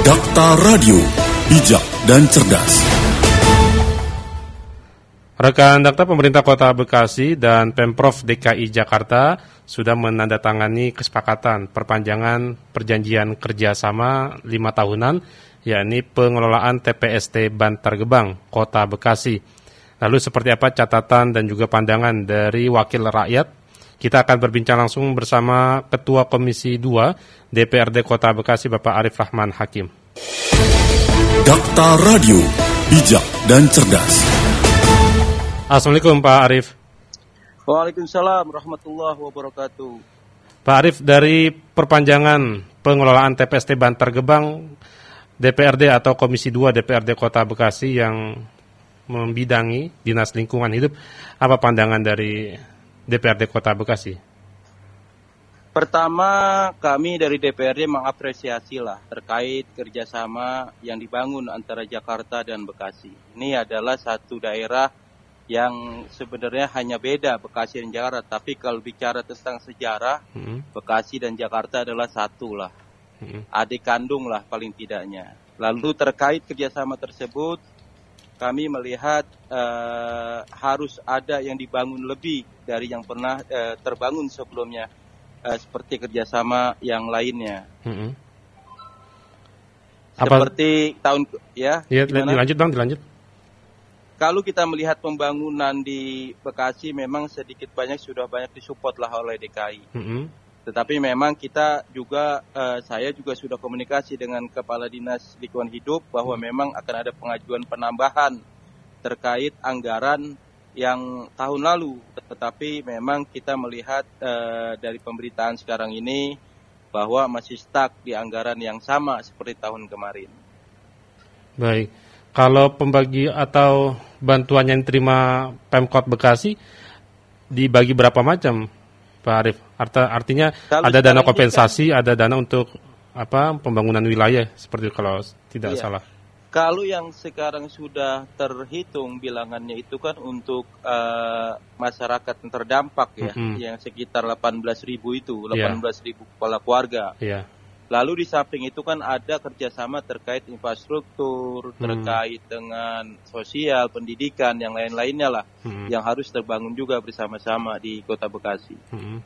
Dakta Radio, bijak dan cerdas. Rekan Dakta pemerintah Kota Bekasi dan Pemprov DKI Jakarta sudah menandatangani kesepakatan perpanjangan perjanjian kerjasama lima tahunan, yakni pengelolaan TPST Bantar Gebang, Kota Bekasi. Lalu seperti apa catatan dan juga pandangan dari wakil rakyat kita akan berbincang langsung bersama Ketua Komisi 2 DPRD Kota Bekasi Bapak Arif Rahman Hakim. Dakta Radio, bijak dan cerdas. Assalamualaikum Pak Arif. Waalaikumsalam warahmatullahi wabarakatuh. Pak Arif, dari perpanjangan pengelolaan TPST Bantar Gebang, DPRD atau Komisi 2 DPRD Kota Bekasi yang membidangi Dinas Lingkungan Hidup, apa pandangan dari DPRD Kota Bekasi? Pertama, kami dari DPRD mengapresiasi lah terkait kerjasama yang dibangun antara Jakarta dan Bekasi. Ini adalah satu daerah yang sebenarnya hanya beda Bekasi dan Jakarta. Tapi kalau bicara tentang sejarah, hmm. Bekasi dan Jakarta adalah satu lah. Hmm. Adik kandung lah paling tidaknya. Lalu terkait kerjasama tersebut, kami melihat uh, harus ada yang dibangun lebih dari yang pernah uh, terbangun sebelumnya uh, seperti kerjasama yang lainnya. Mm-hmm. Apa? Seperti tahun ya. Ya, dilanjut bang, dilanjut. Kalau kita melihat pembangunan di Bekasi memang sedikit banyak sudah banyak disupport lah oleh DKI. Mm-hmm. Tetapi memang kita juga, uh, saya juga sudah komunikasi dengan Kepala Dinas Lingkungan Hidup bahwa hmm. memang akan ada pengajuan penambahan terkait anggaran yang tahun lalu. Tetapi memang kita melihat uh, dari pemberitaan sekarang ini bahwa masih stuck di anggaran yang sama seperti tahun kemarin. Baik, kalau pembagi atau bantuan yang diterima Pemkot Bekasi dibagi berapa macam Pak Arif. Arta, artinya kalau ada dana kompensasi, kan, ada dana untuk apa pembangunan wilayah seperti kalau tidak iya. salah. Kalau yang sekarang sudah terhitung bilangannya itu kan untuk uh, masyarakat yang terdampak ya, mm -hmm. yang sekitar 18 ribu itu, 18 yeah. ribu kepala keluarga. Yeah. Lalu di samping itu kan ada kerjasama terkait infrastruktur, hmm. terkait dengan sosial, pendidikan, yang lain-lainnya lah, hmm. yang harus terbangun juga bersama-sama di Kota Bekasi. Hmm.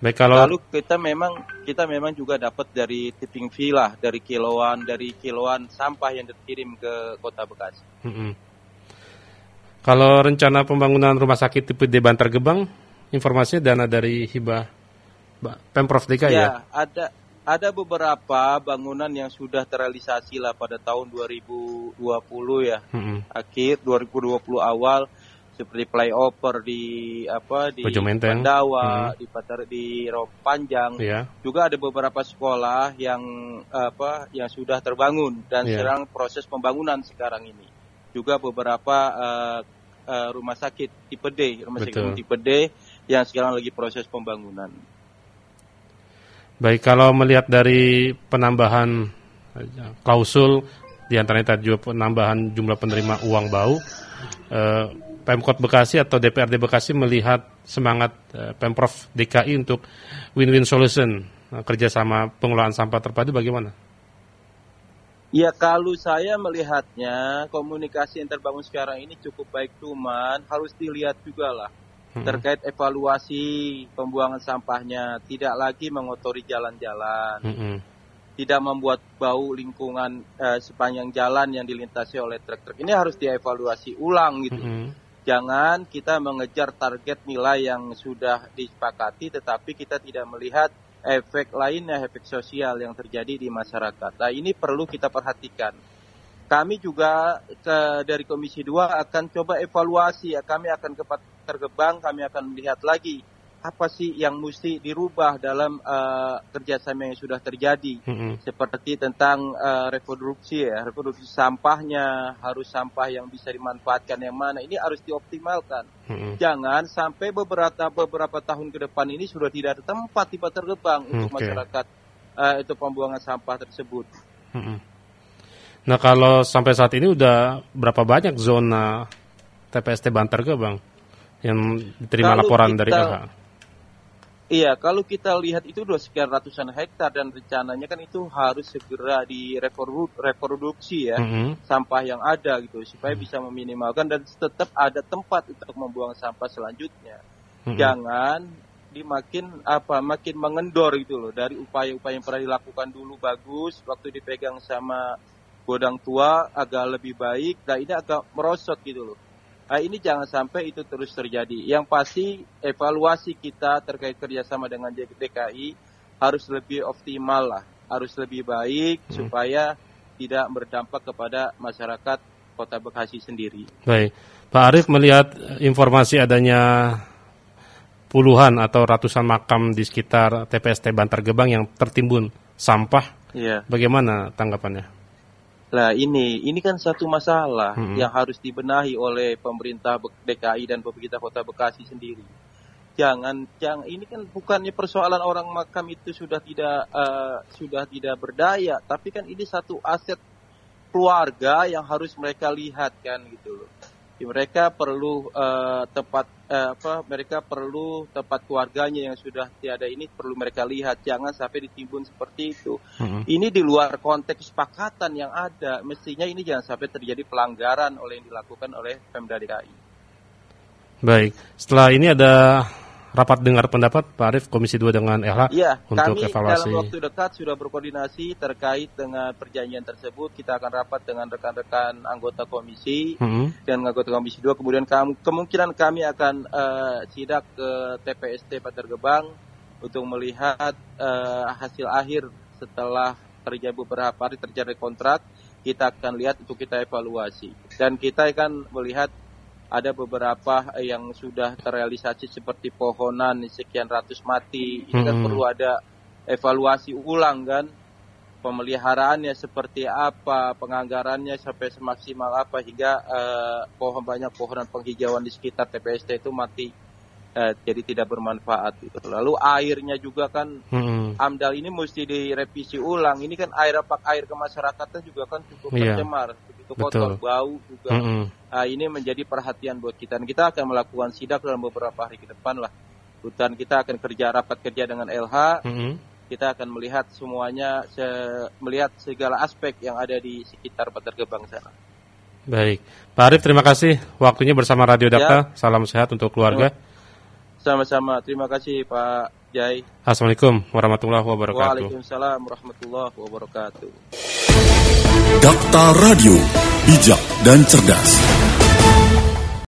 Baik kalau lalu kita memang kita memang juga dapat dari tipping fee lah, dari kiloan, dari kiloan sampah yang dikirim ke Kota Bekasi. Hmm. Kalau rencana pembangunan rumah sakit tipe D Bantar Gebang, informasinya dana dari hibah Pemprov DKI ya? Ya, ada ada beberapa bangunan yang sudah terrealisasi lah pada tahun 2020 ya. Hmm. Akhir 2020 awal seperti flyover di apa di Pandawa, hmm. di Patar di Rop Panjang. Yeah. Juga ada beberapa sekolah yang apa yang sudah terbangun dan yeah. sedang proses pembangunan sekarang ini. Juga beberapa uh, uh, rumah sakit tipe D, rumah Betul. sakit tipe D yang sekarang lagi proses pembangunan. Baik, kalau melihat dari penambahan klausul di antaranya tadi juga penambahan jumlah penerima uang bau, eh, Pemkot Bekasi atau DPRD Bekasi melihat semangat eh, Pemprov DKI untuk win-win solution eh, kerjasama pengelolaan sampah terpadu bagaimana? Ya kalau saya melihatnya komunikasi yang terbangun sekarang ini cukup baik cuman harus dilihat juga lah Hmm. terkait evaluasi pembuangan sampahnya, tidak lagi mengotori jalan-jalan, hmm. tidak membuat bau lingkungan eh, sepanjang jalan yang dilintasi oleh truk-truk. Ini harus dievaluasi ulang gitu. Hmm. Jangan kita mengejar target nilai yang sudah disepakati, tetapi kita tidak melihat efek lainnya, efek sosial yang terjadi di masyarakat. Nah ini perlu kita perhatikan kami juga ke, dari Komisi 2 akan coba evaluasi ya. Kami akan ke tergebang, kami akan melihat lagi apa sih yang mesti dirubah dalam uh, kerjasama yang sudah terjadi, mm-hmm. seperti tentang uh, reproduksi ya, reproduksi sampahnya harus sampah yang bisa dimanfaatkan yang mana, ini harus dioptimalkan. Mm-hmm. Jangan sampai beberapa beberapa tahun ke depan ini sudah tidak ada tempat tiba tergebang untuk masyarakat uh, itu pembuangan sampah tersebut. Mm-hmm. Nah kalau sampai saat ini udah berapa banyak zona TPST Bantar ke bang? yang diterima Kalau laporan kita, dari LH? Iya, kalau kita lihat itu udah sekian ratusan hektar dan rencananya kan itu harus segera direproduksi ya Mhm. sampah yang ada gitu supaya Hmm. bisa meminimalkan dan tetap ada tempat untuk membuang sampah selanjutnya. Mhm. Jangan dimakin apa makin mengendor gitu loh dari upaya-upaya yang pernah dilakukan dulu bagus waktu dipegang sama godang tua agak lebih baik, nah ini agak merosot gitu loh. Nah, ini jangan sampai itu terus terjadi. Yang pasti evaluasi kita terkait kerjasama dengan DKI harus lebih optimal lah, harus lebih baik Hmm. supaya tidak berdampak kepada masyarakat Kota Bekasi sendiri. Baik, Pak Arief melihat informasi adanya puluhan atau ratusan makam di sekitar TPST Bantar Gebang yang tertimbun sampah, Iya. bagaimana tanggapannya? Lah ini, ini kan satu masalah Mm-mm. yang harus dibenahi oleh pemerintah DKI dan pemerintah Kota Bekasi sendiri. Jangan, jangan ini kan bukannya persoalan orang makam itu sudah tidak eh, sudah tidak berdaya, tapi kan ini satu aset keluarga yang harus mereka lihat kan gitu loh. Mereka perlu eh, tempat eh, apa? Mereka perlu tempat keluarganya yang sudah tiada ini perlu mereka lihat. Jangan sampai ditimbun seperti itu Mhm. ini di luar konteks kesepakatan yang ada. Mestinya ini jangan sampai terjadi pelanggaran oleh yang dilakukan oleh Pemda DKI. Baik, setelah ini ada rapat dengar pendapat Pak Arief Komisi 2 dengan LH Iya, untuk kami evaluasi. dalam waktu dekat sudah berkoordinasi terkait dengan perjanjian tersebut. Kita akan rapat dengan rekan-rekan anggota komisi Mhm. dan anggota komisi 2. Kemudian kam- kemungkinan kami akan eh, sidak ke TPST Bantar Gebang untuk melihat eh, hasil akhir setelah terjadi beberapa hari terjadi kontrak. Kita akan lihat untuk kita evaluasi. Dan kita akan melihat ada beberapa yang sudah terrealisasi seperti pohonan sekian ratus mati. Ini kan Hmm. perlu ada evaluasi ulang kan pemeliharaannya seperti apa, penganggarannya sampai semaksimal apa hingga eh, pohon banyak pohonan penghijauan di sekitar TPST itu mati eh, jadi tidak bermanfaat gitu. Lalu airnya juga kan Mhm. AMDAL ini mesti direvisi ulang. Ini kan air apa air ke masyarakatnya juga kan cukup Iya. tercemar, begitu kotor, Betul. bau juga. Mhm. Nah, ini menjadi perhatian buat kita. Dan kita akan melakukan sidak dalam beberapa hari ke depan lah. Dan kita akan kerja rapat kerja dengan LH. Mhm. Kita akan melihat semuanya, se- melihat segala aspek yang ada di sekitar Bantar Gebang sana. Baik, Pak Arief terima kasih waktunya bersama Radio Ya. Dakta. Salam sehat untuk keluarga. Sama-sama. Terima kasih Pak Jai. Assalamualaikum warahmatullahi wabarakatuh. Waalaikumsalam warahmatullahi wabarakatuh. Dakta Radio, bijak dan cerdas.